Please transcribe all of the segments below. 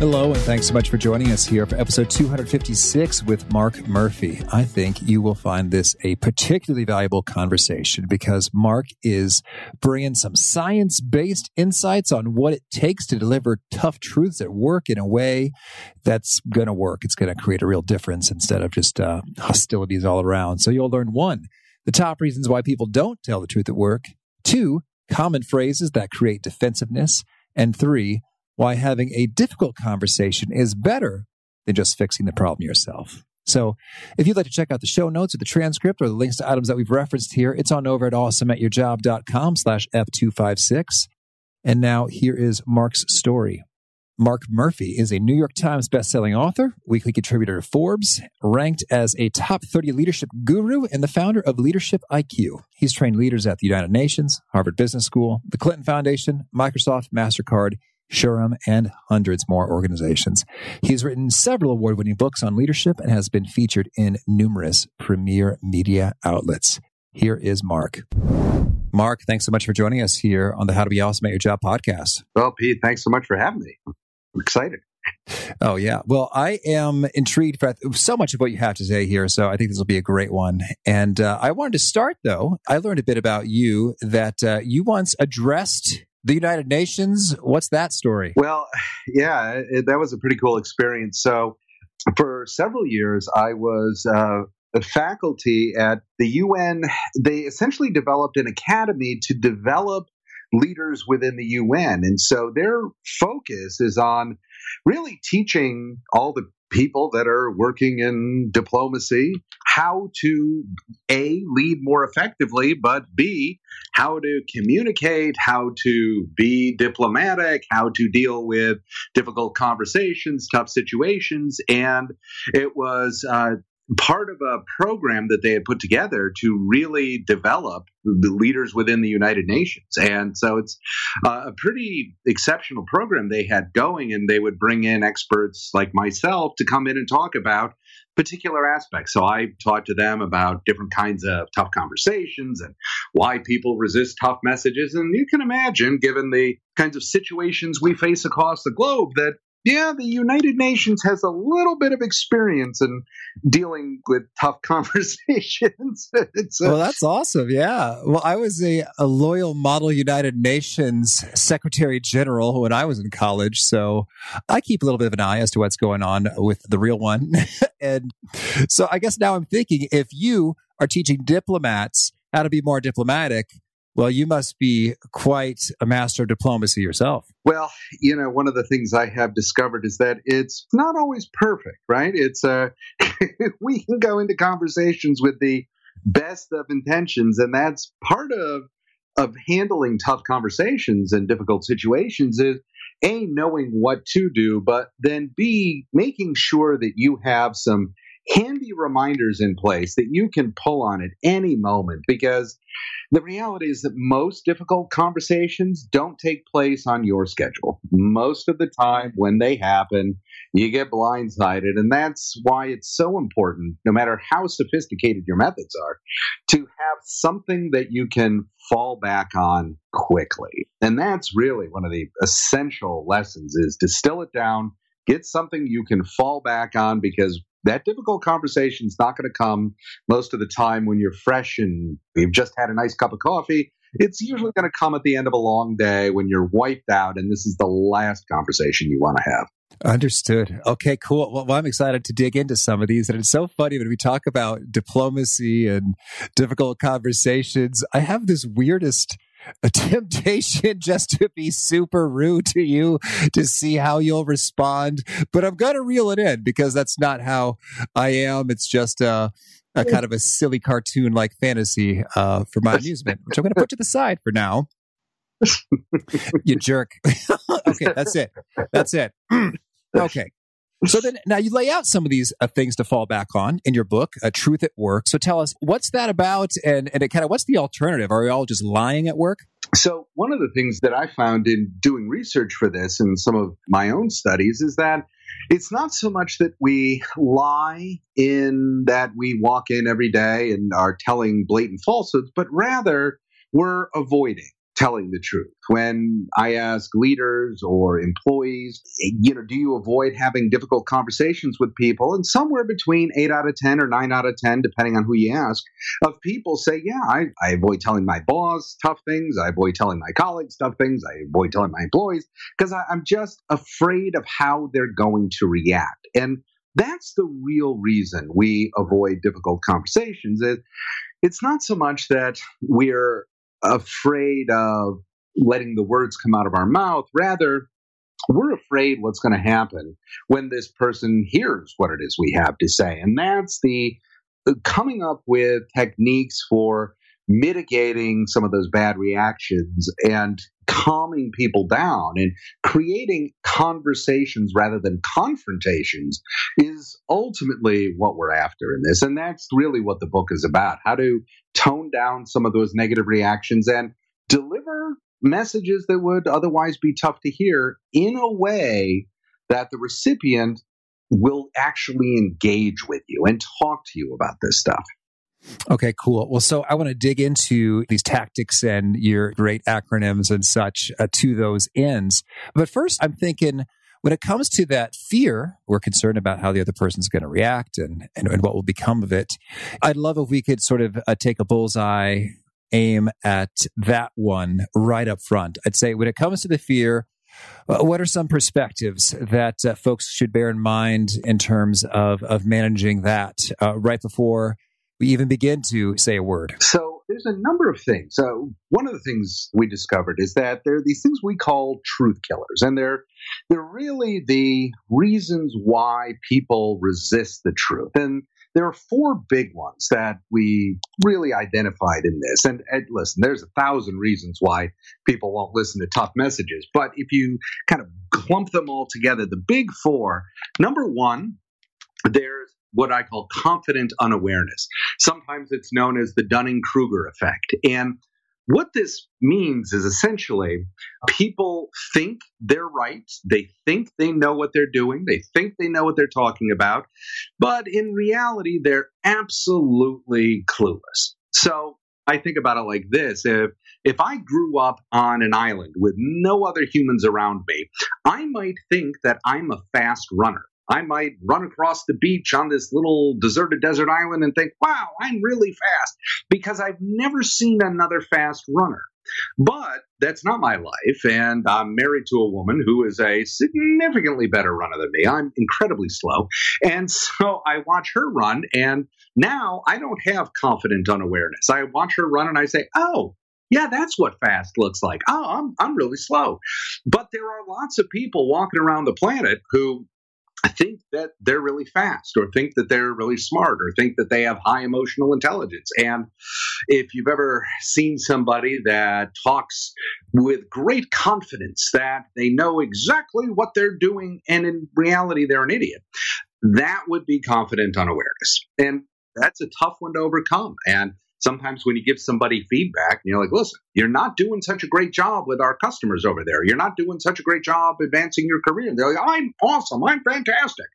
Hello, and thanks so much for joining us here for episode 256 with Mark Murphy. I think you will find this a particularly valuable conversation because Mark is bringing some science based insights on what it takes to deliver tough truths at work in a way that's going to work. It's going to create a real difference instead of just uh, hostilities all around. So you'll learn one, the top reasons why people don't tell the truth at work, two, common phrases that create defensiveness, and three, why having a difficult conversation is better than just fixing the problem yourself. So if you'd like to check out the show notes or the transcript or the links to items that we've referenced here, it's on over at awesomeatyourjob.com slash F256. And now here is Mark's story. Mark Murphy is a New York Times bestselling author, weekly contributor to Forbes, ranked as a top 30 leadership guru, and the founder of Leadership IQ. He's trained leaders at the United Nations, Harvard Business School, the Clinton Foundation, Microsoft, MasterCard, SHRM, and hundreds more organizations. He's written several award winning books on leadership and has been featured in numerous premier media outlets. Here is Mark. Mark, thanks so much for joining us here on the How to Be Awesome at Your Job podcast. Well, Pete, thanks so much for having me. I'm excited. Oh, yeah. Well, I am intrigued by so much of what you have to say here. So I think this will be a great one. And uh, I wanted to start, though. I learned a bit about you that uh, you once addressed the United Nations. What's that story? Well, yeah, it, that was a pretty cool experience. So, for several years, I was uh, a faculty at the UN. They essentially developed an academy to develop leaders within the UN. And so their focus is on really teaching all the people that are working in diplomacy how to a lead more effectively but b how to communicate how to be diplomatic how to deal with difficult conversations tough situations. And it was uh, part of a program that they had put together to really develop the leaders within the United Nations. And so it's uh, a pretty exceptional program they had going, and they would bring in experts like myself to come in and talk about particular aspects. So I talked to them about different kinds of tough conversations and why people resist tough messages. And you can imagine, given the kinds of situations we face across the globe, that yeah, the United Nations has a little bit of experience in dealing with tough conversations. a, well, that's awesome. Yeah. Well, I was a, a loyal model United Nations Secretary General when I was in college. So I keep a little bit of an eye as to what's going on with the real one. and so I guess now I'm thinking if you are teaching diplomats how to be more diplomatic, well, you must be quite a master of diplomacy yourself. Well, you know, one of the things I have discovered is that it's not always perfect, right? It's uh, we can go into conversations with the best of intentions, and that's part of of handling tough conversations and difficult situations is a knowing what to do, but then b making sure that you have some handy reminders in place that you can pull on at any moment because the reality is that most difficult conversations don't take place on your schedule. Most of the time, when they happen, you get blindsided. And that's why it's so important, no matter how sophisticated your methods are, to have something that you can fall back on quickly. And that's really one of the essential lessons is distill it down, get something you can fall back on because that difficult conversation is not going to come most of the time when you're fresh and you've just had a nice cup of coffee. It's usually going to come at the end of a long day when you're wiped out, and this is the last conversation you want to have. Understood. Okay, cool. Well, I'm excited to dig into some of these. And it's so funny when we talk about diplomacy and difficult conversations. I have this weirdest a temptation just to be super rude to you to see how you'll respond. But I'm going to reel it in because that's not how I am. It's just a, a kind of a silly cartoon like fantasy uh, for my amusement, which I'm going to put to the side for now. you jerk. okay, that's it. That's it. okay. So then now you lay out some of these uh, things to fall back on in your book, Truth at Work. So tell us, what's that about? And, and kind of, what's the alternative? Are we all just lying at work? So, one of the things that I found in doing research for this and some of my own studies is that it's not so much that we lie in that we walk in every day and are telling blatant falsehoods, but rather we're avoiding telling the truth. When I ask leaders or employees, you know, do you avoid having difficult conversations with people? And somewhere between eight out of 10 or nine out of 10, depending on who you ask, of people say, yeah, I, I avoid telling my boss tough things. I avoid telling my colleagues tough things. I avoid telling my employees because I'm just afraid of how they're going to react. And that's the real reason we avoid difficult conversations is it's not so much that we're afraid of letting the words come out of our mouth. Rather, we're afraid what's going to happen when this person hears what it is we have to say. And that's the, coming up with techniques for mitigating some of those bad reactions and calming people down and creating conversations rather than confrontations is ultimately what we're after in this. And that's really what the book is about how to tone down some of those negative reactions and deliver messages that would otherwise be tough to hear in a way that the recipient will actually engage with you and talk to you about this stuff. Okay, cool. Well, so I want to dig into these tactics and your great acronyms and such uh, to those ends. But first, I'm thinking when it comes to that fear, we're concerned about how the other person's going to react and, and, and, what will become of it. I'd love if we could sort of uh, take a bullseye aim at that one right up front. I'd say when it comes to the fear, uh, what are some perspectives that uh, folks should bear in mind in terms of, of managing that uh, right before we even begin to say a word? So there's a number of things. So one of the things we discovered is that there are these things we call truth killers, and they're they're really the reasons why people resist the truth. And there are four big ones that we really identified in this. And, and, listen, there's a thousand reasons why people won't listen to tough messages. But if you kind of clump them all together, the big four number one, there's what I call confident unawareness. Sometimes it's known as the Dunning Kruger effect. And what this means is essentially people think they're right. They think they know what they're doing. They think they know what they're talking about. But in reality, they're absolutely clueless. So I think about it like this. If if I grew up on an island with no other humans around me, I might think that I'm a fast runner. I might run across the beach on this little deserted desert island and think, wow, I'm really fast because I've never seen another fast runner. But that's not my life, and I'm married to a woman who is a significantly better runner than me. I'm incredibly slow. And so I watch her run, and now I don't have confident unawareness. I watch her run and I say, oh, yeah, that's what fast looks like. Oh, I'm, I'm really slow. But there are lots of people walking around the planet who think that they're really fast or think that they're really smart or think that they have high emotional intelligence. And if you've ever seen somebody that talks with great confidence that they know exactly what they're doing and in reality they're an idiot, that would be confident unawareness. And that's a tough one to overcome. And sometimes when you give somebody feedback, you're like, listen, you're not doing such a great job with our customers over there. You're not doing such a great job advancing your career. They're like, I'm awesome. I'm fantastic.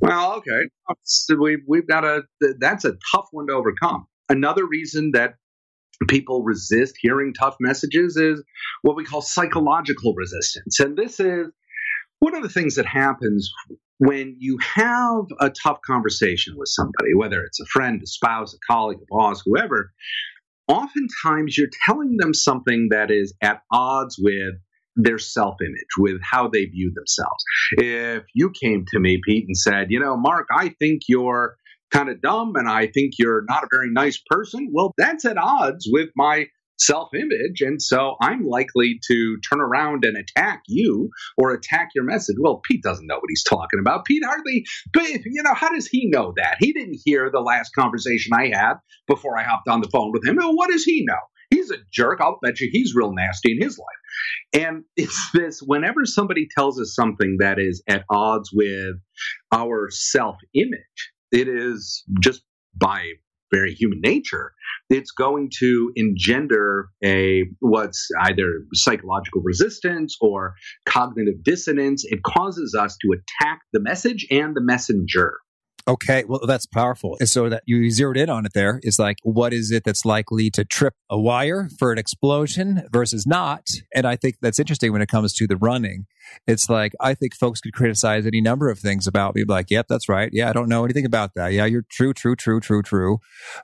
Well, okay. So we, we've got a, that's a tough one to overcome. Another reason that people resist hearing tough messages is what we call psychological resistance. And this is one of the things that happens when you have a tough conversation with somebody, whether it's a friend, a spouse, a colleague, a boss, whoever, oftentimes you're telling them something that is at odds with their self image, with how they view themselves. If you came to me, Pete, and said, you know, Mark, I think you're kind of dumb and I think you're not a very nice person, well, that's at odds with my self image. And so I'm likely to turn around and attack you or attack your message. Well, Pete doesn't know what he's talking about. Pete hardly, but you know, how does he know that? He didn't hear the last conversation I had before I hopped on the phone with him. Well, what does he know? he's a jerk. I'll bet you he's real nasty in his life. And it's this whenever somebody tells us something that is at odds with our self image, it is just by very human nature, it's going to engender a what's either psychological resistance or cognitive dissonance. It causes us to attack the message and the messenger. Okay, well, that's powerful. And so that you zeroed in on it there is like, what is it that's likely to trip a wire for an explosion versus not? And I think that's interesting when it comes to the running. It's like, I think folks could criticize any number of things about me, like, yep, that's right. Yeah, I don't know anything about that. Yeah, you're true, true, true, true, true.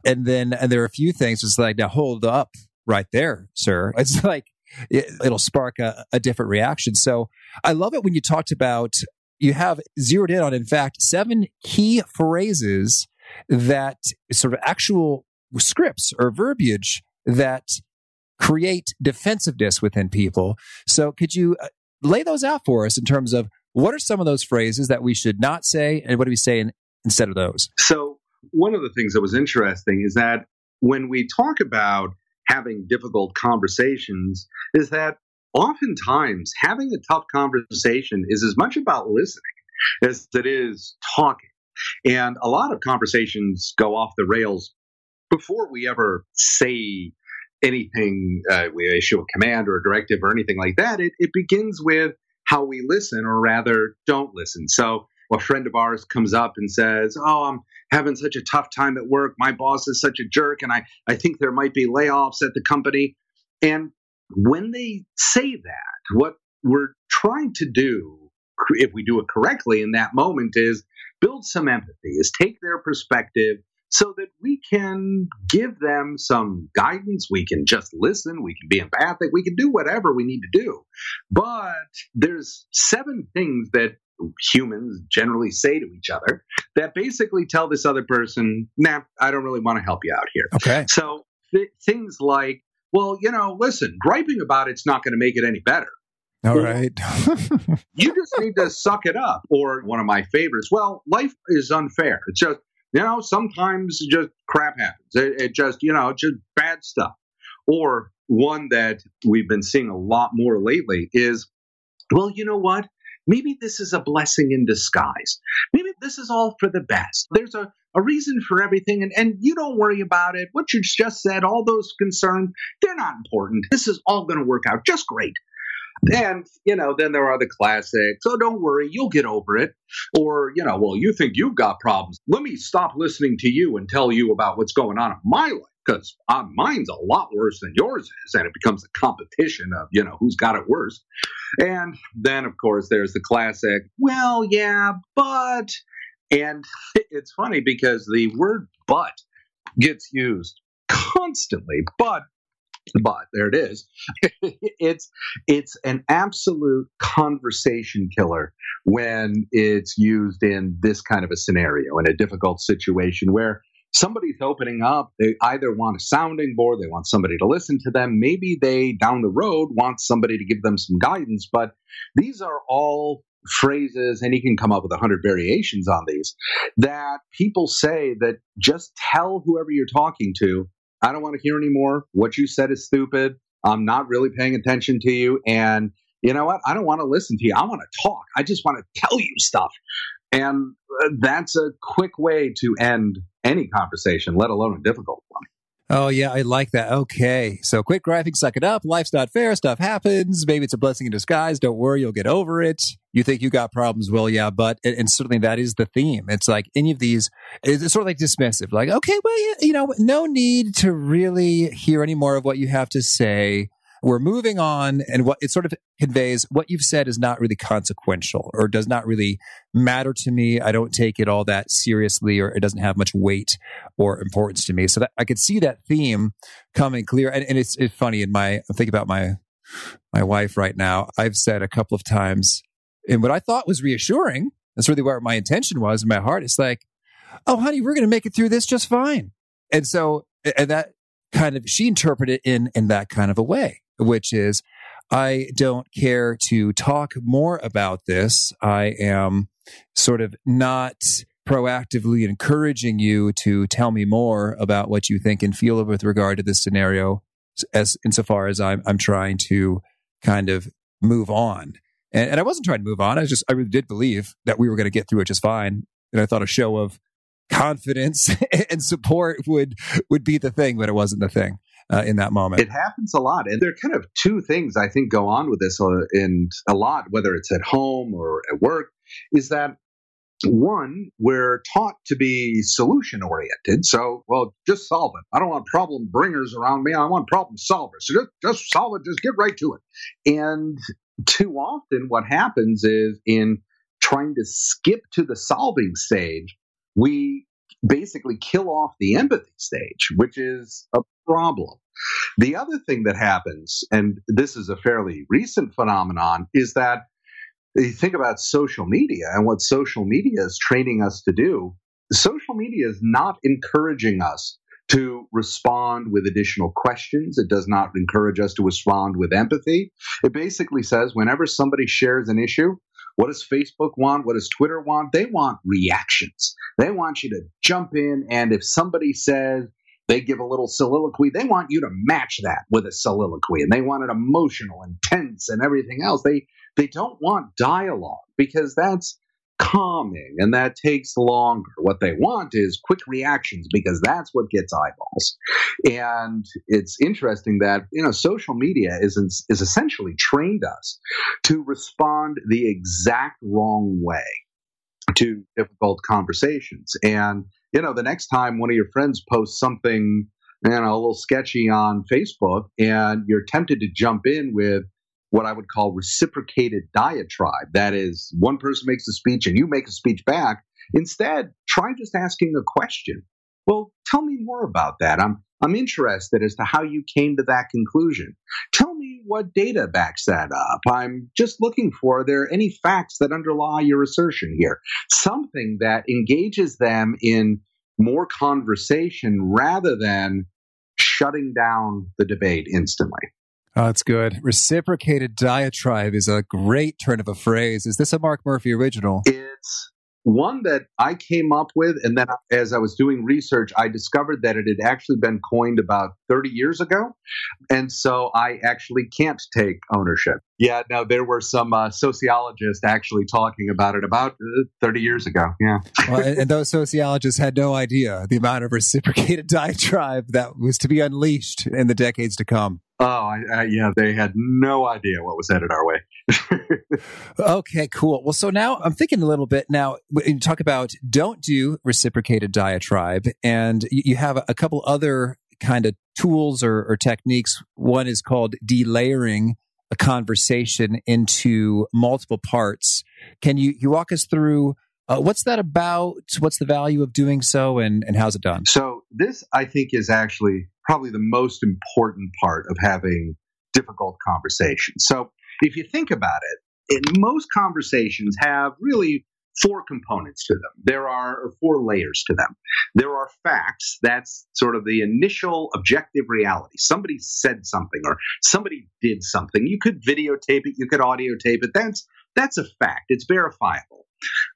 And then, and there are a few things it's like, now hold up right there, sir. It's like, it, will spark a, a different reaction. So I love it when you talked about you have zeroed in on, in fact, seven key phrases that sort of actual scripts or verbiage that create defensiveness within people. So could you uh, lay those out for us in terms of what are some of those phrases that we should not say and what do we say in, instead of those? So one of the things that was interesting is that when we talk about having difficult conversations is that oftentimes having a tough conversation is as much about listening as it is talking. And a lot of conversations go off the rails before we ever say anything, uh, we issue a command or a directive or anything like that. It, it begins with how we listen, or rather, don't listen. So, a friend of ours comes up and says, Oh, I'm having such a tough time at work. My boss is such a jerk, and I, I think there might be layoffs at the company. And when they say that, what we're trying to do, if we do it correctly in that moment, is build some empathy, is take their perspective so that we can give them some guidance. We can just listen. We can be empathic. We can do whatever we need to do. But there's seven things that humans generally say to each other that basically tell this other person, nah, I don't really want to help you out here. Okay. So th- things like, well, you know, listen, griping about it's not going to make it any better. All or, right. you just need to suck it up. Or one of my favorites, well, life is unfair. It's just, you know, sometimes just crap happens. It, it just, you know, just bad stuff. Or one that we've been seeing a lot more lately is, well, you know what? Maybe this is a blessing in disguise. Maybe this is all for the best. There's a, a reason for everything, and, and you don't worry about it. What you just said, all those concerns, they're not important. This is all going to work out just great. And, you know, then there are the classics. So don't worry, you'll get over it. Or, you know, well, you think you've got problems. Let me stop listening to you and tell you about what's going on in my life because uh, mine's a lot worse than yours is. And it becomes a competition of, you know, who's got it worse. And then, of course, there's the classic, well, yeah, but. And it's funny because the word but gets used constantly, but but there it is it's it's an absolute conversation killer when it's used in this kind of a scenario in a difficult situation where somebody's opening up they either want a sounding board they want somebody to listen to them maybe they down the road want somebody to give them some guidance but these are all phrases and you can come up with a hundred variations on these that people say that just tell whoever you're talking to I don't want to hear anymore. What you said is stupid. I'm not really paying attention to you. And you know what? I don't want to listen to you. I want to talk. I just want to tell you stuff. And uh, that's a quick way to end any conversation, let alone a difficult one. Oh, yeah, I like that. Okay. So quit griping, suck it up. Life's not fair. Stuff happens. Maybe it's a blessing in disguise. Don't worry, you'll get over it. You think you got problems. Well, yeah, but, and certainly that is the theme. It's like any of these, it's sort of like dismissive. Like, okay, well, you know, no need to really hear any more of what you have to say we're moving on and what it sort of conveys what you've said is not really consequential or does not really matter to me. I don't take it all that seriously or it doesn't have much weight or importance to me. So that i could see that theme coming clear. And, and it's, it's funny in my i'm thinking about my my wife right now. I've said a couple of times and what i thought was reassuring that's really where my intention was in my heart it's like oh honey we're going to make it through this just fine. And so and that kind of she interpreted it in in that kind of a way which is I don't care to talk more about this. I am sort of not proactively encouraging you to tell me more about what you think and feel with regard to this scenario. as insofar as I'm I'm trying to kind of move on. And, and I wasn't trying to move on. I just I really did believe that we were going to get through it just fine. And I thought a show of confidence and support would would be the thing, but it wasn't the thing. Uh, in that moment. It happens a lot. And there are kind of two things I think go on with this uh, in a lot, whether it's at home or at work, is that one, we're taught to be solution oriented. So, well, just solve it. I don't want problem bringers around me. I want problem solvers. So just, just solve it. Just get right to it. And too often, what happens is in trying to skip to the solving stage, we basically kill off the empathy stage, which is a problem. The other thing that happens, and this is a fairly recent phenomenon, is that you think about social media and what social media is training us to do, social media is not encouraging us to respond with additional questions. It does not encourage us to respond with empathy. It basically says whenever somebody shares an issue, what does Facebook want? What does Twitter want? They want reactions. They want you to jump in, and if somebody says, they give a little soliloquy. They want you to match that with a soliloquy, and they want it emotional intense, and everything else. They they don't want dialogue because that's calming and that takes longer. What they want is quick reactions because that's what gets eyeballs. And it's interesting that you know social media is is essentially trained us to respond the exact wrong way to difficult conversations. And you know, the next time one of your friends posts something, you know, a little sketchy on Facebook, and you're tempted to jump in with what I would call reciprocated diatribe. That is, one person makes a speech and you make a speech back. Instead, try just asking a question. Well, tell me more about that. I'm I'm interested as to how you came to that conclusion. Tell me what data backs that up. I'm just looking for are there any facts that underlie your assertion here? Something that engages them in more conversation rather than shutting down the debate instantly. Oh, that's good. Reciprocated diatribe is a great turn of a phrase. Is this a Mark Murphy original? It's one that I came up with, and then as I was doing research, I discovered that it had actually been coined about 30 years ago. And so I actually can't take ownership. Yeah, no, there were some uh, sociologists actually talking about it about uh, 30 years ago. Yeah. well, and, and those sociologists had no idea the amount of reciprocated diatribe that was to be unleashed in the decades to come. Oh, I, I, yeah, they had no idea what was headed our way. okay, cool. Well, so now I'm thinking a little bit now. You talk about don't do reciprocated diatribe, and you have a couple other kind of tools or, or techniques. One is called delayering a conversation into multiple parts. Can you, you walk us through uh, what's that about? What's the value of doing so, and, and how's it done? So, this I think is actually probably the most important part of having difficult conversations. So, if you think about it, most conversations have really four components to them. There are four layers to them. There are facts. That's sort of the initial objective reality. Somebody said something or somebody did something. You could videotape it. You could audio tape it. That's that's a fact. It's verifiable.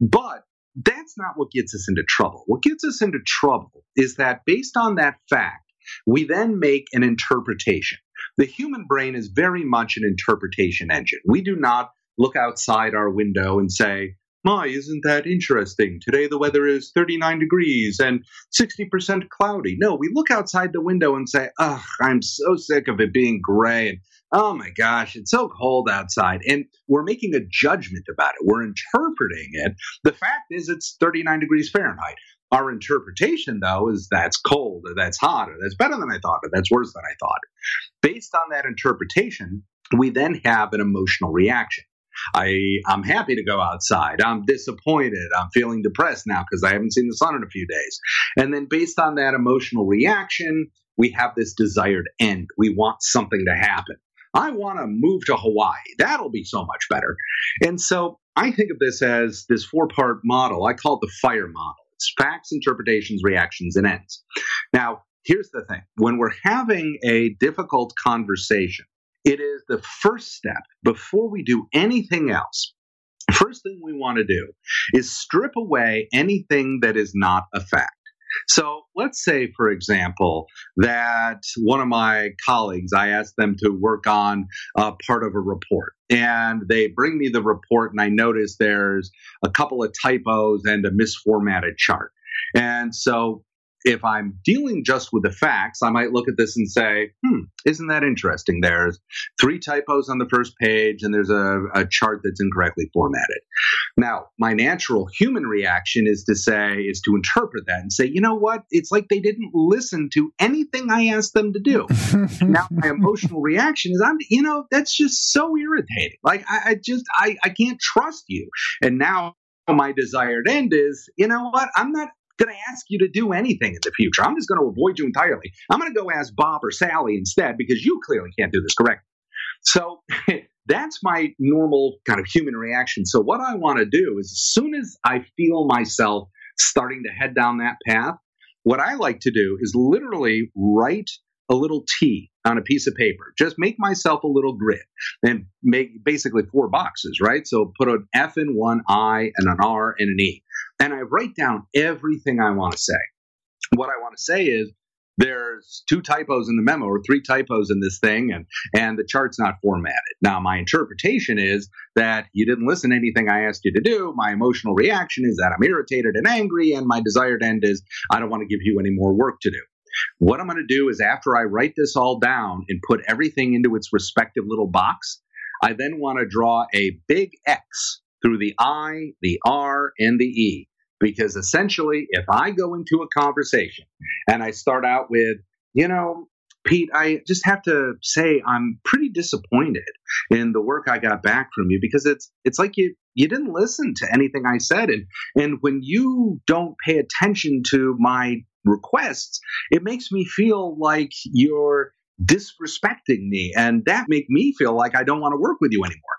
But that's not what gets us into trouble. What gets us into trouble is that based on that fact, we then make an interpretation. The human brain is very much an interpretation engine. We do not look outside our window and say, my, isn't that interesting? Today the weather is 39 degrees and 60% cloudy. No, we look outside the window and say, ugh, I'm so sick of it being gray and oh my gosh, it's so cold outside. And we're making a judgment about it. We're interpreting it. The fact is, it's 39 degrees Fahrenheit. Our interpretation, though, is that's cold or that's hot or that's better than I thought or that's worse than I thought. Based on that interpretation, we then have an emotional reaction. I I'm happy to go outside. I'm disappointed. I'm feeling depressed now because I haven't seen the sun in a few days. And then based on that emotional reaction, we have this desired end. We want something to happen. I want to move to Hawaii. That'll be so much better. And so I think of this as this four part model. I call it the FIRE model. It's facts, interpretations, reactions, and ends. Now, here's the thing when we're having a difficult conversation, it is the first step before we do anything else. First thing we want to do is strip away anything that is not a fact. So let's say, for example, that one of my colleagues, I asked them to work on a part of a report. And they bring me the report, and I notice there's a couple of typos and a misformatted chart. And so if I'm dealing just with the facts, I might look at this and say, hmm, isn't that interesting? There's three typos on the first page and there's a, a, chart that's incorrectly formatted. Now, my natural human reaction is to say, is to interpret that and say, you know what? It's like they didn't listen to anything I asked them to do. now, my emotional reaction is, I'm, you know, that's just so irritating. Like, I, I just, I, I can't trust you. And now my desired end is, you know what? I'm not going to ask you to do anything in the future. I'm just going to avoid you entirely. I'm going to go ask Bob or Sally instead because you clearly can't do this correctly. So that's my normal kind of human reaction. So what I want to do is as soon as I feel myself starting to head down that path, what I like to do is literally write a little T on a piece of paper. Just make myself a little grid and make basically four boxes, right? So put an F in one, I, and an R, and an E and I write down everything I want to say. What I want to say is there's two typos in the memo or three typos in this thing and and the chart's not formatted. Now my interpretation is that you didn't listen to anything i asked you to do. My emotional reaction is that i'm irritated and angry and my desired end is i don't want to give you any more work to do. What i'm going to do is after i write this all down and put everything into its respective little box i then want to draw a big x through the I, the R, and the E. Because essentially, if I go into a conversation and I start out with, you know, Pete, I just have to say I'm pretty disappointed in the work I got back from you because it's it's like you you didn't listen to anything I said and and when you don't pay attention to my requests, it makes me feel like you're disrespecting me and that make me feel like I don't want to work with you anymore.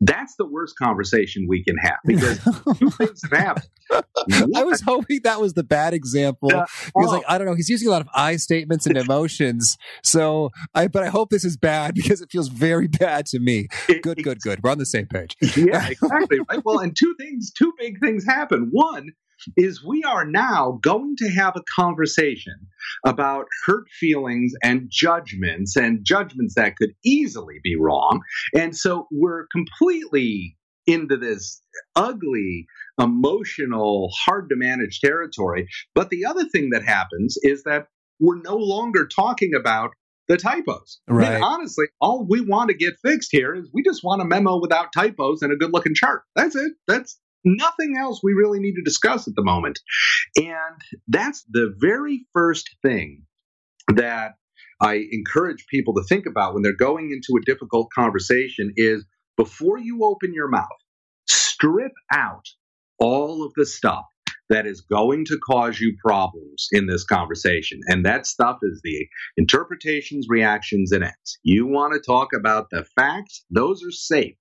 That's the worst conversation we can have because two things have happened. I was hoping that was the bad example. Uh, oh. He's like, I don't know. He's using a lot of I statements and emotions. So I, but I hope this is bad because it feels very bad to me. Good, good, good. We're on the same page. yeah, exactly. Right. Well, and two things, two big things happen. One, is we are now going to have a conversation about hurt feelings and judgments and judgments that could easily be wrong. And so we're completely into this ugly, emotional, hard to manage territory. But the other thing that happens is that we're no longer talking about the typos. Right. I mean, honestly, all we want to get fixed here is we just want a memo without typos and a good looking chart. That's it. That's nothing else we really need to discuss at the moment. And that's the very first thing that I encourage people to think about when they're going into a difficult conversation is before you open your mouth, strip out all of the stuff that is going to cause you problems in this conversation. And that stuff is the interpretations, reactions, and ends. You want to talk about the facts, those are safe.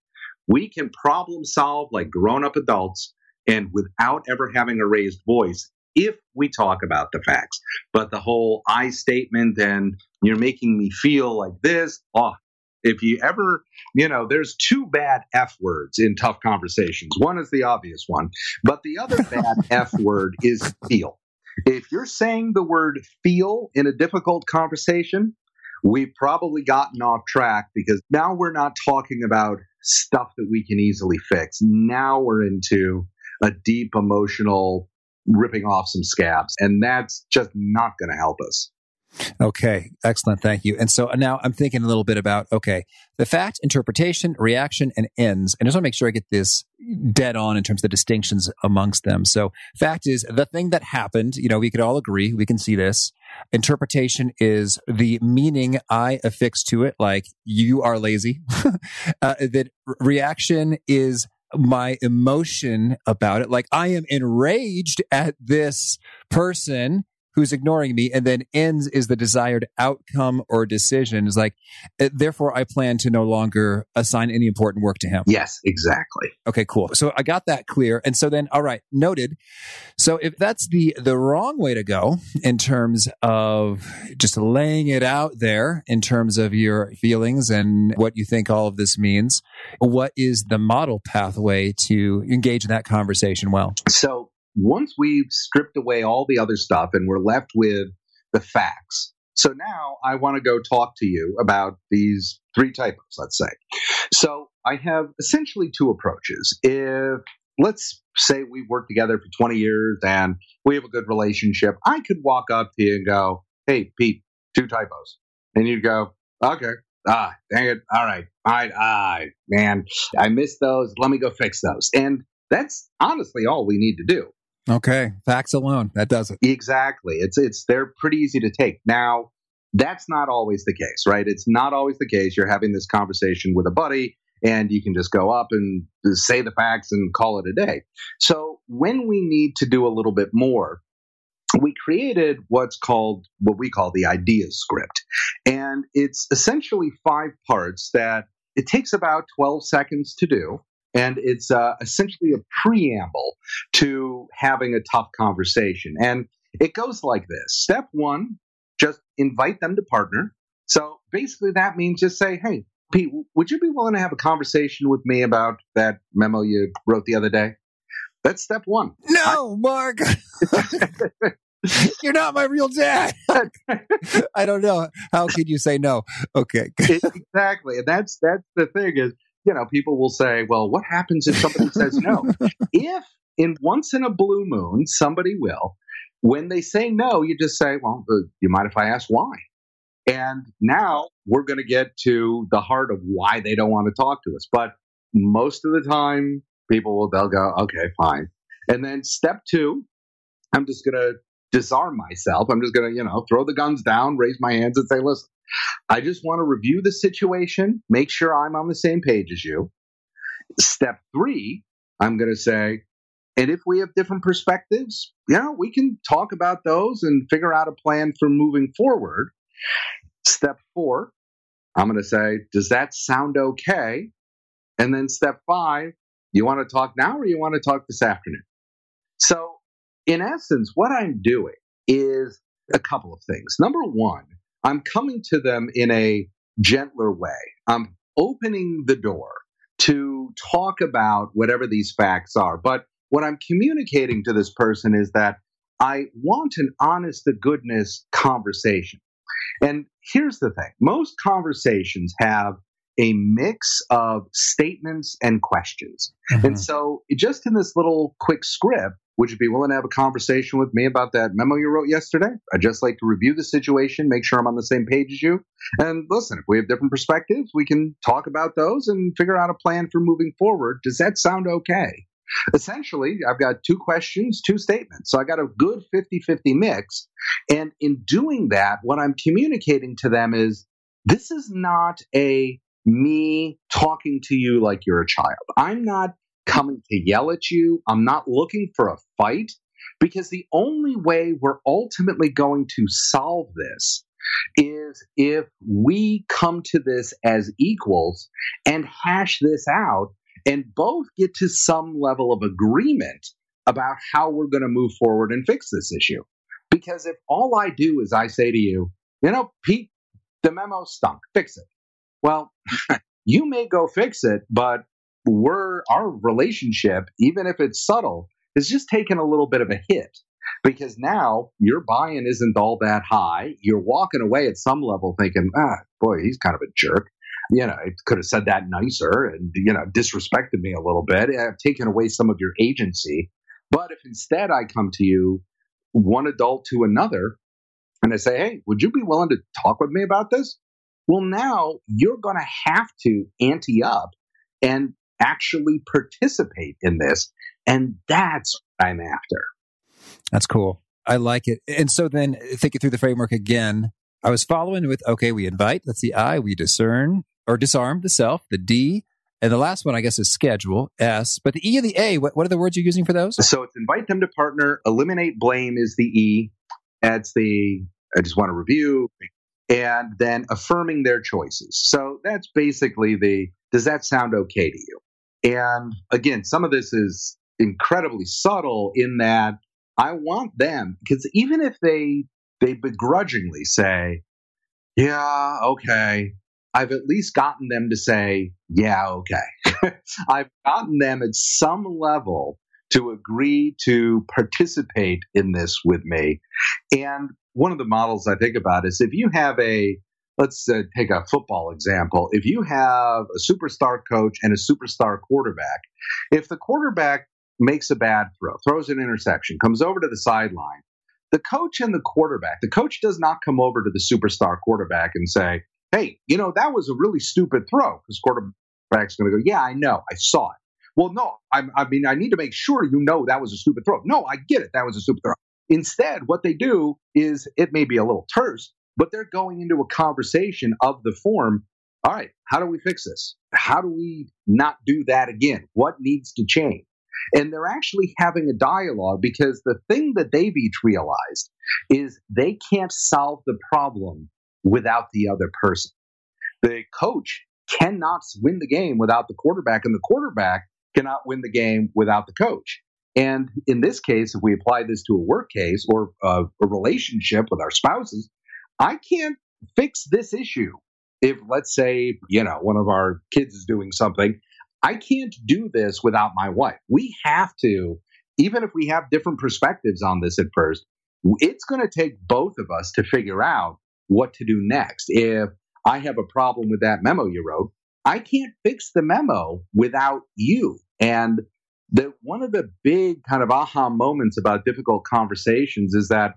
We can problem solve like grown up adults and without ever having a raised voice if we talk about the facts. But the whole I statement and you're making me feel like this, oh, if you ever, you know, there's two bad F words in tough conversations. One is the obvious one, but the other bad F word is feel. If you're saying the word feel in a difficult conversation, we've probably gotten off track because now we're not talking about stuff that we can easily fix. Now we're into a deep emotional ripping off some scabs, and that's just not going to help us. Okay, excellent. Thank you. And so uh, now I'm thinking a little bit about okay, the fact, interpretation, reaction, and ends. And I just want to make sure I get this dead on in terms of the distinctions amongst them. So, fact is the thing that happened, you know, we could all agree, we can see this. Interpretation is the meaning I affix to it, like you are lazy. uh, that reaction is my emotion about it. Like I am enraged at this person who's ignoring me and then ends is the desired outcome or decision. Is like uh, therefore i plan to no longer assign any important work to him. Yes exactly. Okay cool. So i got that clear. And so then all right noted. So if that's the the wrong way to go in terms of just laying it out there in terms of your feelings and what you think all of this means what is the model pathway to engage in that conversation well? So once we've stripped away all the other stuff and we're left with the facts. So now I want to go talk to you about these three typos, let's say. So I have essentially two approaches. If let's say we've worked together for 20 years and we have a good relationship, I could walk up to you and go, Hey, Pete, two typos. And you'd go, Okay. Ah, dang it. All right. All right. Ah, man, I missed those. Let me go fix those. And that's honestly all we need to do. Okay. Facts alone. That does it. Exactly. It's it's they're pretty easy to take. Now, that's not always the case, right? It's not always the case. You're having this conversation with a buddy and you can just go up and say the facts and call it a day. So when we need to do a little bit more, we created what's called what we call the idea script. And it's essentially five parts that it takes about 12 seconds to do. And it's uh, essentially a preamble to having a tough conversation. And it goes like this Step one, just invite them to partner. So basically, that means just say, hey, Pete, would you be willing to have a conversation with me about that memo you wrote the other day? That's step one. No, I- Mark. You're not my real dad. I don't know. How could you say no? Okay. exactly. And that's that's the thing is, you know, people will say, well, what happens if somebody says no? If in once in a blue moon somebody will, when they say no, you just say, well, uh, you mind if I ask why? And now we're going to get to the heart of why they don't want to talk to us. But most of the time, people will, they'll go, okay, fine. And then step two, I'm just going to disarm myself. I'm just going to, you know, throw the guns down, raise my hands and say, listen, I just want to review the situation, make sure I'm on the same page as you. Step three, I'm going to say, and if we have different perspectives, you know, we can talk about those and figure out a plan for moving forward. Step four, I'm going to say, does that sound okay? And then step five, you want to talk now or you want to talk this afternoon? So, in essence, what I'm doing is a couple of things. Number one, I'm coming to them in a gentler way. I'm opening the door to talk about whatever these facts are. But what I'm communicating to this person is that I want an honest to goodness conversation. And here's the thing most conversations have a mix of statements and questions. Mm-hmm. And so, just in this little quick script, would you be willing to have a conversation with me about that memo you wrote yesterday? I'd just like to review the situation, make sure I'm on the same page as you. And listen, if we have different perspectives, we can talk about those and figure out a plan for moving forward. Does that sound okay? Essentially, I've got two questions, two statements. So I got a good 50 50 mix. And in doing that, what I'm communicating to them is this is not a me talking to you like you're a child. I'm not coming to yell at you. I'm not looking for a fight because the only way we're ultimately going to solve this is if we come to this as equals and hash this out and both get to some level of agreement about how we're going to move forward and fix this issue. Because if all I do is I say to you, you know, Pete, the memo stunk, fix it. Well, you may go fix it, but we're our relationship, even if it's subtle, is just taking a little bit of a hit because now your buy-in isn't all that high. You're walking away at some level thinking, ah, boy, he's kind of a jerk you know, it could have said that nicer and, you know, disrespected me a little bit. I've taken away some of your agency. But if instead I come to you, one adult to another, and I say, hey, would you be willing to talk with me about this? Well, now you're going to have to ante up and actually participate in this. And that's what I'm after. That's cool. I like it. And so then thinking through the framework again, I was following with okay, we invite, that's the I, we discern, or disarm the self, the D, and the last one, I guess, is schedule, S. But the E and the A, what, what are the words you're using for those? So it's invite them to partner, eliminate blame is the E, That's the I just want to review, and then affirming their choices. So that's basically the does that sound okay to you? And again, some of this is incredibly subtle in that I want them because even if they they begrudgingly say, yeah, okay, I've at least gotten them to say, yeah, okay. I've gotten them at some level to agree to participate in this with me. And one of the models I think about is if you have a let's uh, take a football example. If you have a superstar coach and a superstar quarterback, if the quarterback makes a bad throw, throws an interception, comes over to the sideline, the coach and the quarterback, the coach does not come over to the superstar quarterback and say, hey, you know, that was a really stupid throw because quarterback's going to go, yeah, I know, I saw it. Well, no, I, I mean, I need to make sure you know that was a stupid throw. No, I get it. That was a stupid throw. Instead, what they do is it may be a little terse, but they're going into a conversation of the form. All right, how do we fix this? How do we not do that again? What needs to change? And they're actually having a dialogue because the thing that they've each realized is they can't solve the problem without the other person. The coach cannot win the game without the quarterback, and the quarterback cannot win the game without the coach. And in this case, if we apply this to a work case or a, a relationship with our spouses, I can't fix this issue if, let's say, you know, one of our kids is doing something. I can't do this without my wife. We have to, even if we have different perspectives on this at first, it's going to take both of us to figure out what to do next. If I have a problem with that memo you wrote, I can't fix the memo without you. And the one of the big kind of aha moments about difficult conversations is that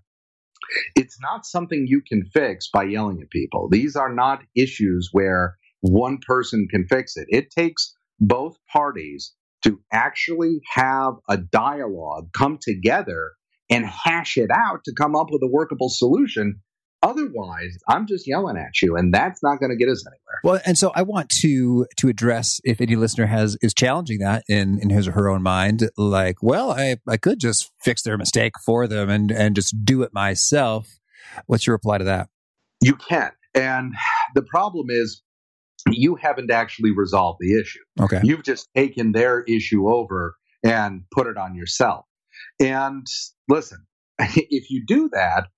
it's not something you can fix by yelling at people. These are not issues where one person can fix it. It takes both parties to actually have a dialogue, come together, and hash it out to come up with a workable solution Otherwise, I'm just yelling at you, and that's not going to get us anywhere. Well, and so I want to to address if any listener has is challenging that in in his or her own mind, like, well, I I could just fix their mistake for them and and just do it myself. What's your reply to that? You can, and the problem is you haven't actually resolved the issue. Okay, you've just taken their issue over and put it on yourself. And listen, if you do that,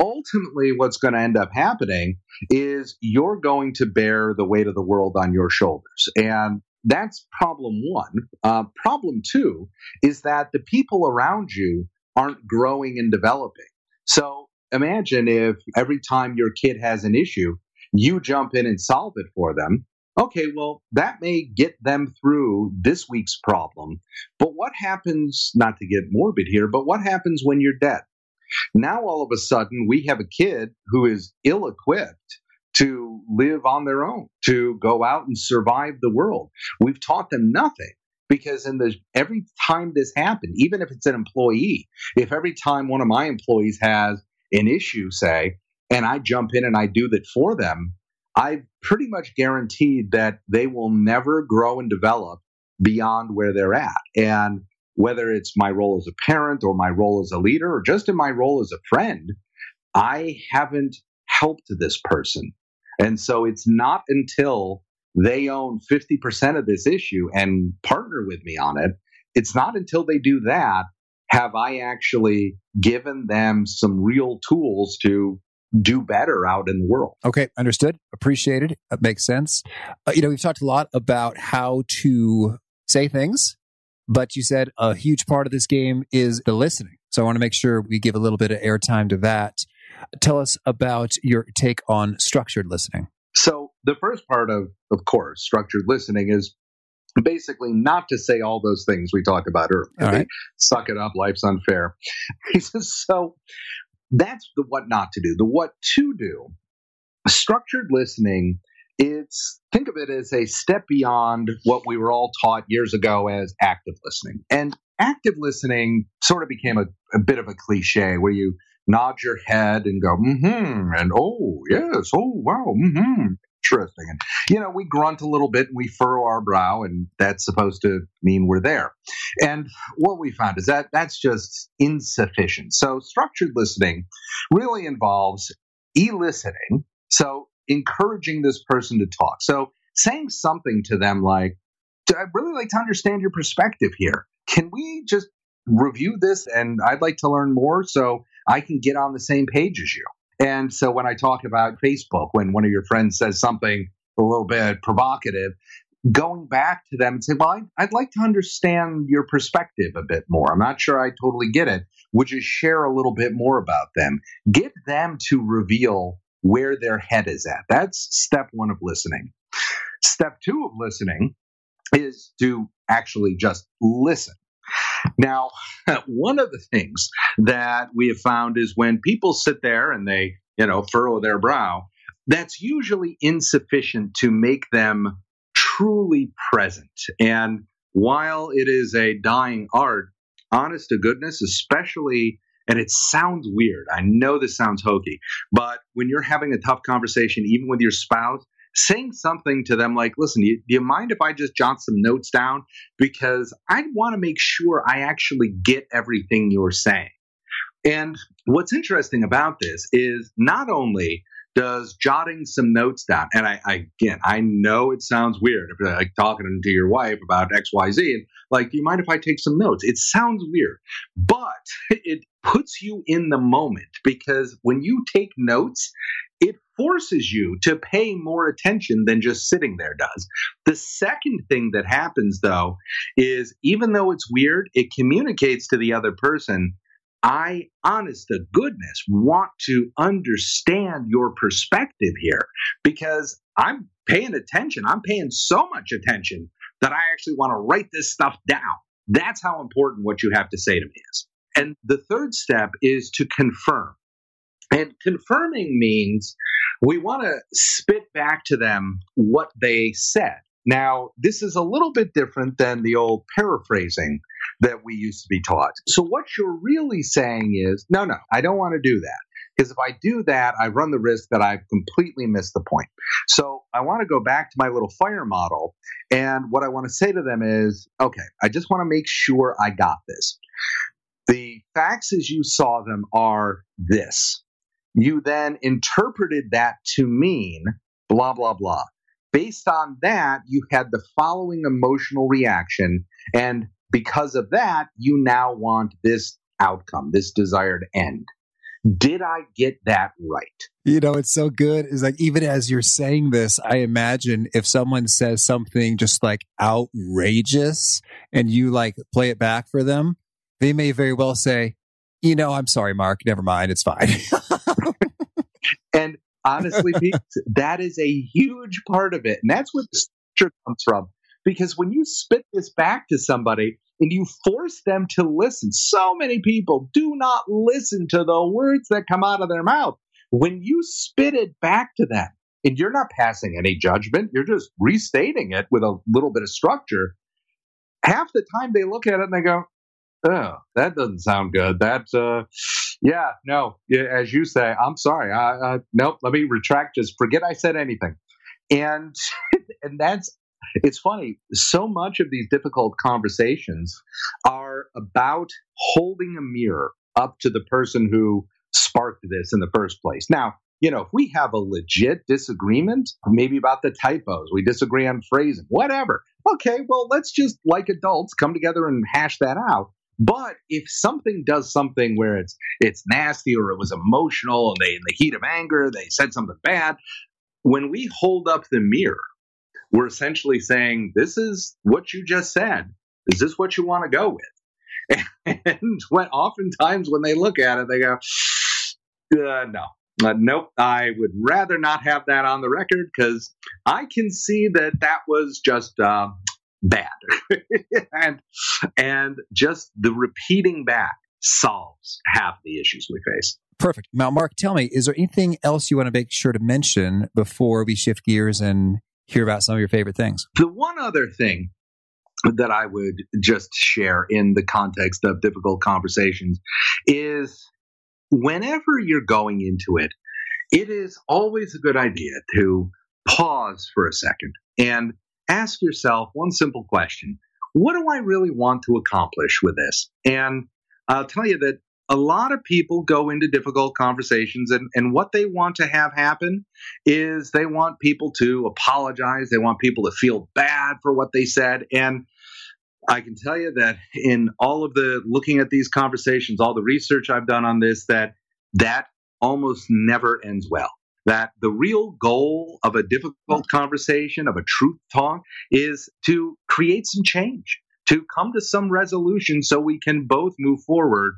ultimately what's going to end up happening is you're going to bear the weight of the world on your shoulders and that's problem one uh, problem two is that the people around you aren't growing and developing so imagine if every time your kid has an issue you jump in and solve it for them okay, well, that may get them through this week's problem. But what happens, not to get morbid here, but what happens when you're dead? Now, all of a sudden, we have a kid who is ill equipped to live on their own, to go out and survive the world. We've taught them nothing because in the every time this happened, even if it's an employee, if every time one of my employees has an issue, say, and I jump in and I do that for them, I pretty much guaranteed that they will never grow and develop beyond where they're at. And whether it's my role as a parent or my role as a leader or just in my role as a friend, I haven't helped this person. And so it's not until they own 50% of this issue and partner with me on it, it's not until they do that have I actually given them some real tools to do better out in the world. Okay, understood. Appreciated. That makes sense. Uh, you know, we've talked a lot about how to say things but you said a huge part of this game is the listening. So I want to make sure we give a little bit of airtime to that. Tell us about your take on structured listening. So the first part of, of course, structured listening is basically not to say all those things we talked about earlier. Right. Suck it up, life's unfair. He says, so that's the what not to do. The what to do. Structured listening it's think of it as a step beyond what we were all taught years ago as active listening. And active listening sort of became a, a bit of a cliche where you nod your head and go, mm-hmm, and oh, yes, oh, wow, mm-hmm, interesting. And, you know, we grunt a little bit and we furrow our brow, and that's supposed to mean we're there. And what we found is that that's just insufficient. So structured listening really involves eliciting. So encouraging this person to talk. So saying something to them like, I'd really like to understand your perspective here. Can we just review this? And I'd like to learn more so I can get on the same page as you. And so when I talk about Facebook, when one of your friends says something a little bit provocative, going back to them and saying, Well, I'd like to understand your perspective a bit more. I'm not sure I totally get it. Would you share a little bit more about them? Get them to reveal where their head is at. That's step one of listening. Step two of listening is to actually just listen. Now, one of the things that we have found is when people sit there and they, you know, furrow their brow, that's usually insufficient to make them truly present. And while it is a dying art, honest to goodness, especially, and it sounds weird. I know this sounds hokey, but when you're having a tough conversation, even with your spouse, saying something to them like, listen, do you, do you mind if I just jot some notes down? Because I want to make sure I actually get everything you're saying. And what's interesting about this is not only does jotting some notes down, and I, I again, I know it sounds weird if you're like talking to your wife about X, Y, Z, and like, do you mind if I take some notes? It sounds weird, but it puts you in the moment because when you take notes, it forces you to pay more attention than just sitting there does. The second thing that happens, though, is even though it's weird, it communicates to the other person I, honest to goodness, want to understand your perspective here because I'm paying attention. I'm paying so much attention that I actually want to write this stuff down. That's how important what you have to say to me is. And the third step is to confirm. And confirming means we want to spit back to them what they said. Now, this is a little bit different than the old paraphrasing that we used to be taught. So, what you're really saying is, no, no, I don't want to do that. Because if I do that, I run the risk that I've completely missed the point. So, I want to go back to my little fire model. And what I want to say to them is, okay, I just want to make sure I got this. Facts as you saw them are this. You then interpreted that to mean blah, blah, blah. Based on that, you had the following emotional reaction. And because of that, you now want this outcome, this desired end. Did I get that right? You know, it's so good. Is like, even as you're saying this, I imagine if someone says something just like outrageous and you like play it back for them, they may very well say, you know, I'm sorry, Mark, never mind. It's fine. and honestly, Pete, that is a huge part of it. And that's where the structure comes from. Because when you spit this back to somebody and you force them to listen, so many people do not listen to the words that come out of their mouth. When you spit it back to them, and you're not passing any judgment, you're just restating it with a little bit of structure. Half the time they look at it and they go, oh, that doesn't sound good. That, uh, yeah, no, as you say, I'm sorry. I, uh, nope, let me retract. Just forget I said anything. And, and that's, it's funny. So much of these difficult conversations are about holding a mirror up to the person who sparked this in the first place. Now, you know, if we have a legit disagreement, maybe about the typos, we disagree on phrasing, whatever. Okay, well, let's just, like adults, come together and hash that out. But if something does something where it's it's nasty or it was emotional and they in the heat of anger they said something bad, when we hold up the mirror, we're essentially saying, This is what you just said. Is this what you want to go with? And when oftentimes when they look at it, they go, uh, no, uh, nope, I would rather not have that on the record because I can see that that was just uh, bad. and and just the repeating back solves half the issues we face. Perfect. Now, Mark, tell me, is there anything else you want to make sure to mention before we shift gears and hear about some of your favorite things? The one other thing that I would just share in the context of difficult conversations is whenever you're going into it, it is always a good idea to pause for a second and ask yourself one simple question What do I really want to accomplish with this? And I'll tell you that a lot of people go into difficult conversations and, and what they want to have happen is they want people to apologize. They want people to feel bad for what they said. And I can tell you that in all of the looking at these conversations, all the research I've done on this, that that almost never ends well. That the real goal of a difficult conversation, of a truth talk, is to create some change, to come to some resolution so we can both move forward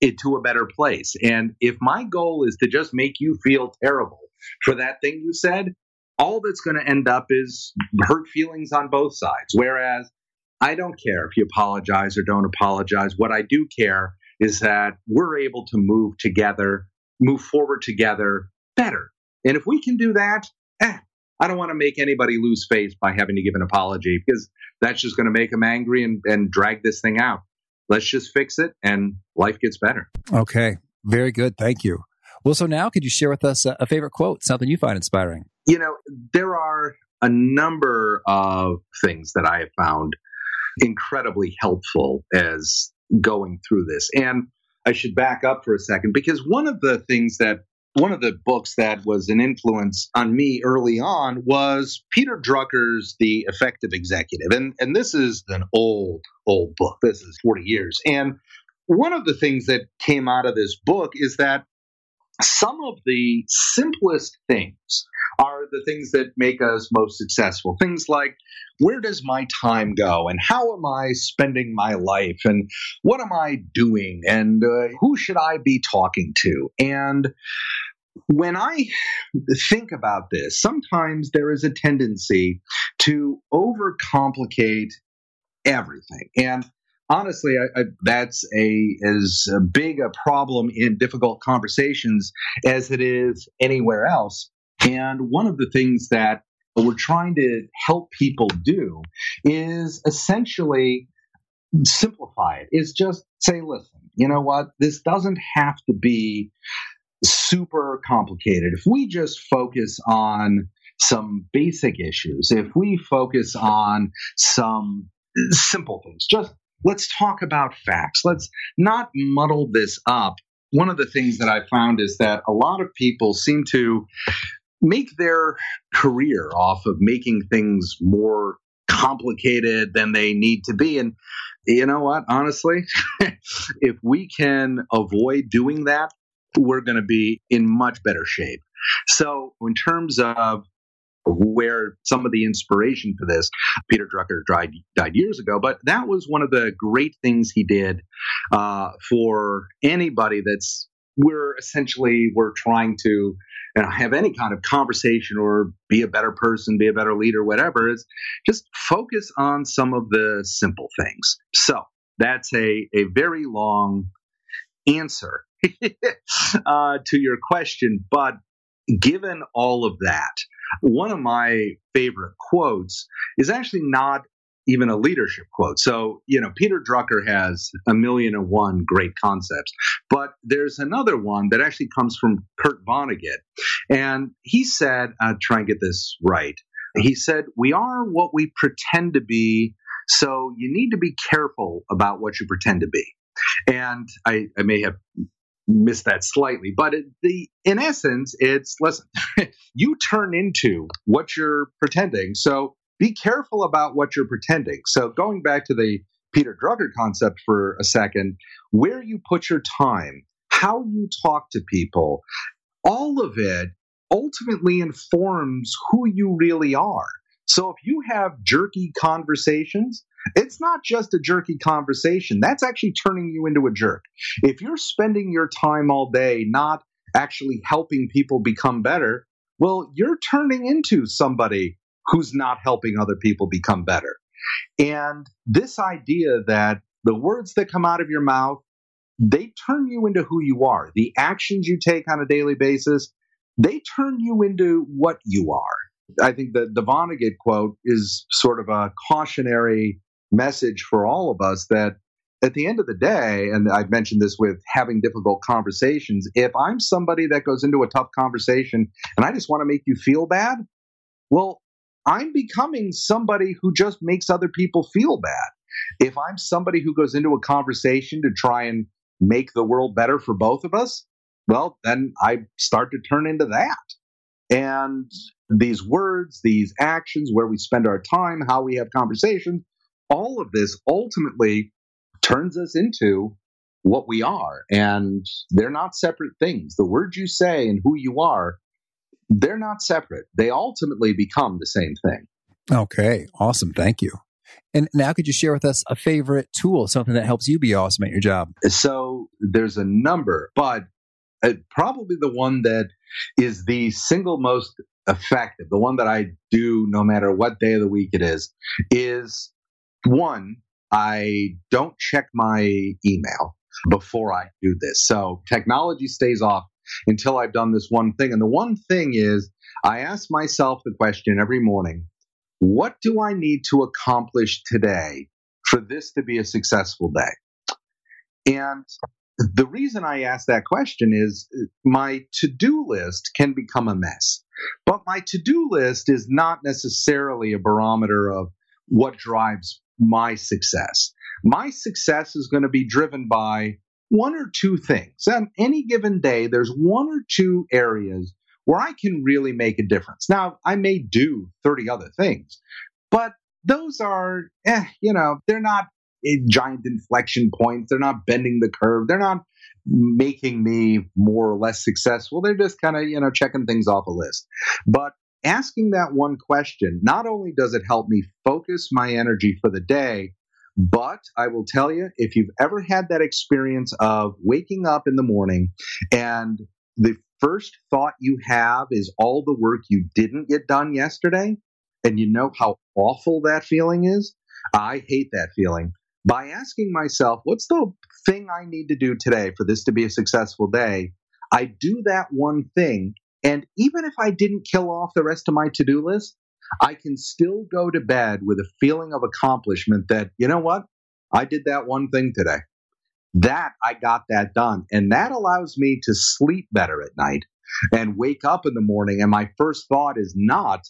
into a better place. And if my goal is to just make you feel terrible for that thing you said, all that's going to end up is hurt feelings on both sides. Whereas I don't care if you apologize or don't apologize. What I do care is that we're able to move together, move forward together better. And if we can do that, eh, I don't want to make anybody lose face by having to give an apology because that's just going to make them angry and, and drag this thing out. Let's just fix it and life gets better. Okay. Very good. Thank you. Well, so now could you share with us a, a favorite quote, something you find inspiring? You know, there are a number of things that I have found incredibly helpful as going through this. And I should back up for a second because one of the things that one of the books that was an influence on me early on was Peter Drucker's The Effective Executive. And, and this is an old, old book. This is 40 years. And one of the things that came out of this book is that some of the simplest things are the things that make us most successful. Things like where does my time go and how am I spending my life and what am I doing and uh, who should I be talking to? And when I think about this, sometimes there is a tendency to overcomplicate everything. And honestly, I, I, that's a as big a problem in difficult conversations as it is anywhere else. And one of the things that we're trying to help people do is essentially simplify it. Is just say, listen, you know what? This doesn't have to be super complicated. If we just focus on some basic issues, if we focus on some simple things, just let's talk about facts. Let's not muddle this up. One of the things that I found is that a lot of people seem to make their career off of making things more complicated than they need to be. And you know what? Honestly, if we can avoid doing that, we're going to be in much better shape. So, in terms of where some of the inspiration for this. Peter Drucker died, died years ago, but that was one of the great things he did uh, for anybody that's we're essentially we're trying to know, have any kind of conversation or be a better person, be a better leader, whatever. Is just focus on some of the simple things. So that's a a very long answer uh, to your question, but given all of that, one of my favorite quotes is actually not even a leadership quote. So, you know, Peter Drucker has a million and one great concepts, but there's another one that actually comes from Kurt Vonnegut. And he said, uh, try and get this right. He said, We are what we pretend to be, so you need to be careful about what you pretend to be. And I, I may have missed that slightly, but it, the in essence, it's listen, you turn into what you're pretending. So be careful about what you're pretending. So going back to the Peter Drucker concept for a second, where you put your time, how you talk to people, all of it ultimately informs who you really are. So if you have jerky conversations, it's not just a jerky conversation. That's actually turning you into a jerk. If you're spending your time all day not actually helping people become better, well, you're turning into somebody who's not helping other people become better. And this idea that the words that come out of your mouth, they turn you into who you are. The actions you take on a daily basis, they turn you into what you are. I think that the Vonnegut quote is sort of a cautionary message for all of us that at the end of the day, and I've mentioned this with having difficult conversations, if I'm somebody that goes into a tough conversation and I just want to make you feel bad, well, I'm becoming somebody who just makes other people feel bad. If I'm somebody who goes into a conversation to try and make the world better for both of us, well, then I start to turn into that. And these words, these actions, where we spend our time, how we have conversations, all of this ultimately turns us into what we are. And they're not separate things. The words you say and who you are, they're not separate. They ultimately become the same thing. Okay, awesome. Thank you. And now, could you share with us a favorite tool, something that helps you be awesome at your job? So, there's a number, but uh, probably the one that is the single most effective, the one that I do no matter what day of the week it is, is one, I don't check my email before I do this. So technology stays off until I've done this one thing. And the one thing is, I ask myself the question every morning what do I need to accomplish today for this to be a successful day? And the reason I ask that question is my to do list can become a mess. But my to do list is not necessarily a barometer of what drives my success. My success is going to be driven by one or two things. On any given day, there's one or two areas where I can really make a difference. Now, I may do 30 other things, but those are, eh, you know, they're not giant inflection points. They're not bending the curve. They're not making me more or less successful. They're just kind of, you know, checking things off a list. But asking that one question, not only does it help me focus my energy for the day, but I will tell you, if you've ever had that experience of waking up in the morning and the first thought you have is all the work you didn't get done yesterday, and you know how awful that feeling is, I hate that feeling. By asking myself, what's the thing I need to do today for this to be a successful day? I do that one thing. And even if I didn't kill off the rest of my to do list, I can still go to bed with a feeling of accomplishment that, you know what? I did that one thing today. That I got that done. And that allows me to sleep better at night and wake up in the morning. And my first thought is not,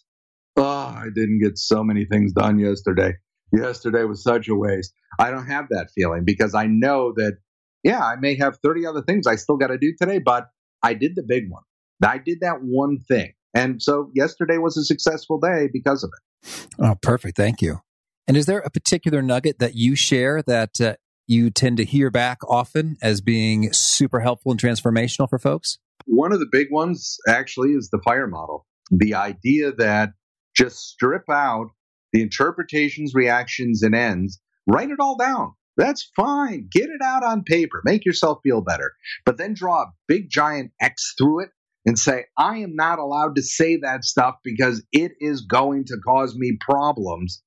oh, I didn't get so many things done yesterday. Yesterday was such a waste. I don't have that feeling because I know that, yeah, I may have 30 other things I still got to do today, but I did the big one. I did that one thing. And so yesterday was a successful day because of it. Oh, perfect. Thank you. And is there a particular nugget that you share that uh, you tend to hear back often as being super helpful and transformational for folks? One of the big ones actually is the fire model. The idea that just strip out the interpretations, reactions, and ends, write it all down. That's fine. Get it out on paper. Make yourself feel better. But then draw a big giant X through it and say, I am not allowed to say that stuff because it is going to cause me problems.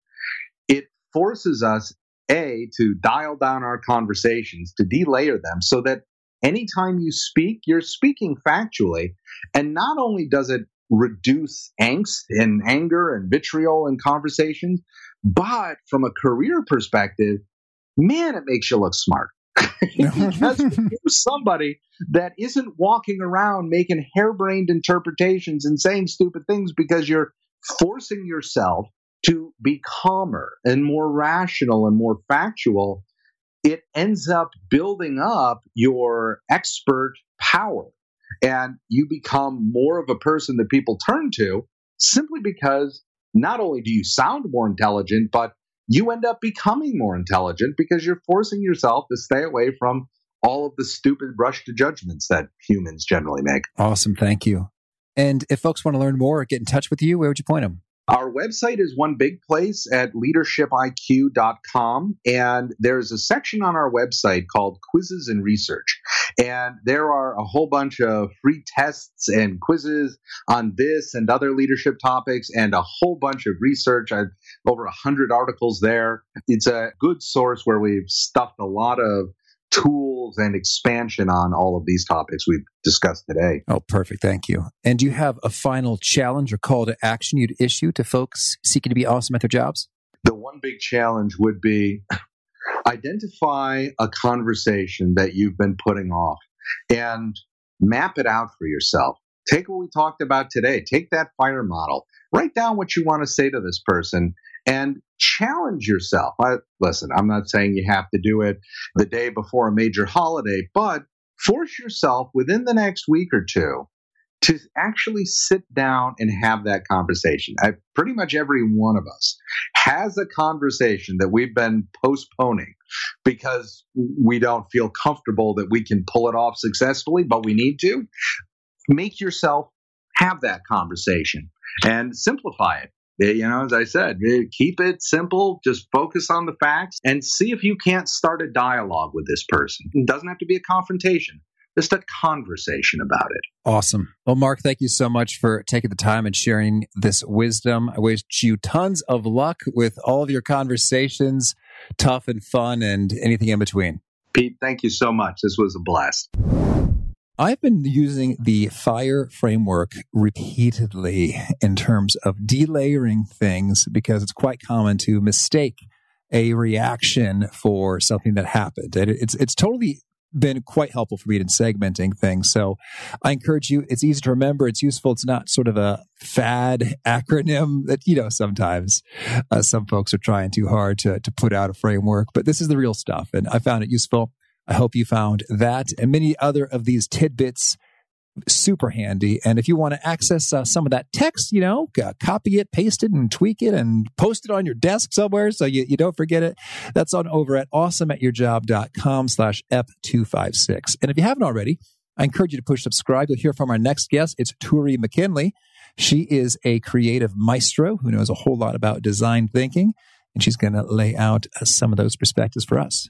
It forces us, A, to dial down our conversations, to delayer them so that anytime you speak, you're speaking factually. And not only does it reduce angst and anger and vitriol in conversations, but from a career perspective, man, it makes you look smart. because you're somebody that isn't walking around making harebrained interpretations and saying stupid things because you're forcing yourself to be calmer and more rational and more factual, it ends up building up your expert power. And you become more of a person that people turn to simply because not only do you sound more intelligent, but you end up becoming more intelligent because you're forcing yourself to stay away from all of the stupid rush to judgments that humans generally make. Awesome. Thank you. And if folks want to learn more or get in touch with you, where would you point them? Our website is one big place at leadershipiq.com. And there's a section on our website called Quizzes and Research. And there are a whole bunch of free tests and quizzes on this and other leadership topics and a whole bunch of research. I've over 100 articles there. It's a good source where we've stuffed a lot of tools and expansion on all of these topics we've discussed today. Oh, perfect. Thank you. And do you have a final challenge or call to action you'd issue to folks seeking to be awesome at their jobs? The one big challenge would be identify a conversation that you've been putting off and map it out for yourself. Take what we talked about today. Take that fire model. Write down what you want to say to this person and challenge yourself. I, listen, I'm not saying you have to do it the day before a major holiday, but force yourself within the next week or two to actually sit down and have that conversation. I, pretty much every one of us has a conversation that we've been postponing because we don't feel comfortable that we can pull it off successfully, but we need to. Make yourself have that conversation and simplify it. You know, as I said, keep it simple, just focus on the facts and see if you can't start a dialogue with this person. It doesn't have to be a confrontation, just a conversation about it. Awesome. Well, Mark, thank you so much for taking the time and sharing this wisdom. I wish you tons of luck with all of your conversations, tough and fun, and anything in between. Pete, thank you so much. This was a blast. I've been using the FIRE framework repeatedly in terms of delayering things because it's quite common to mistake a reaction for something that happened. It's it's totally been quite helpful for me in segmenting things. So I encourage you. It's easy to remember. It's useful. It's not sort of a fad acronym that you know sometimes uh, some folks are trying too hard to to put out a framework, but this is the real stuff, and I found it useful. I hope you found that and many other of these tidbits super handy. And if you want to access uh, some of that text, you know, uh, copy it, paste it, and tweak it and post it on your desk somewhere so you, you don't forget it. That's on over at awesomeatyourjob.com slash F256. And if you haven't already, I encourage you to push subscribe. You'll hear from our next guest. It's Turi McKinley. She is a creative maestro who knows a whole lot about design thinking, and she's going to lay out uh, some of those perspectives for us.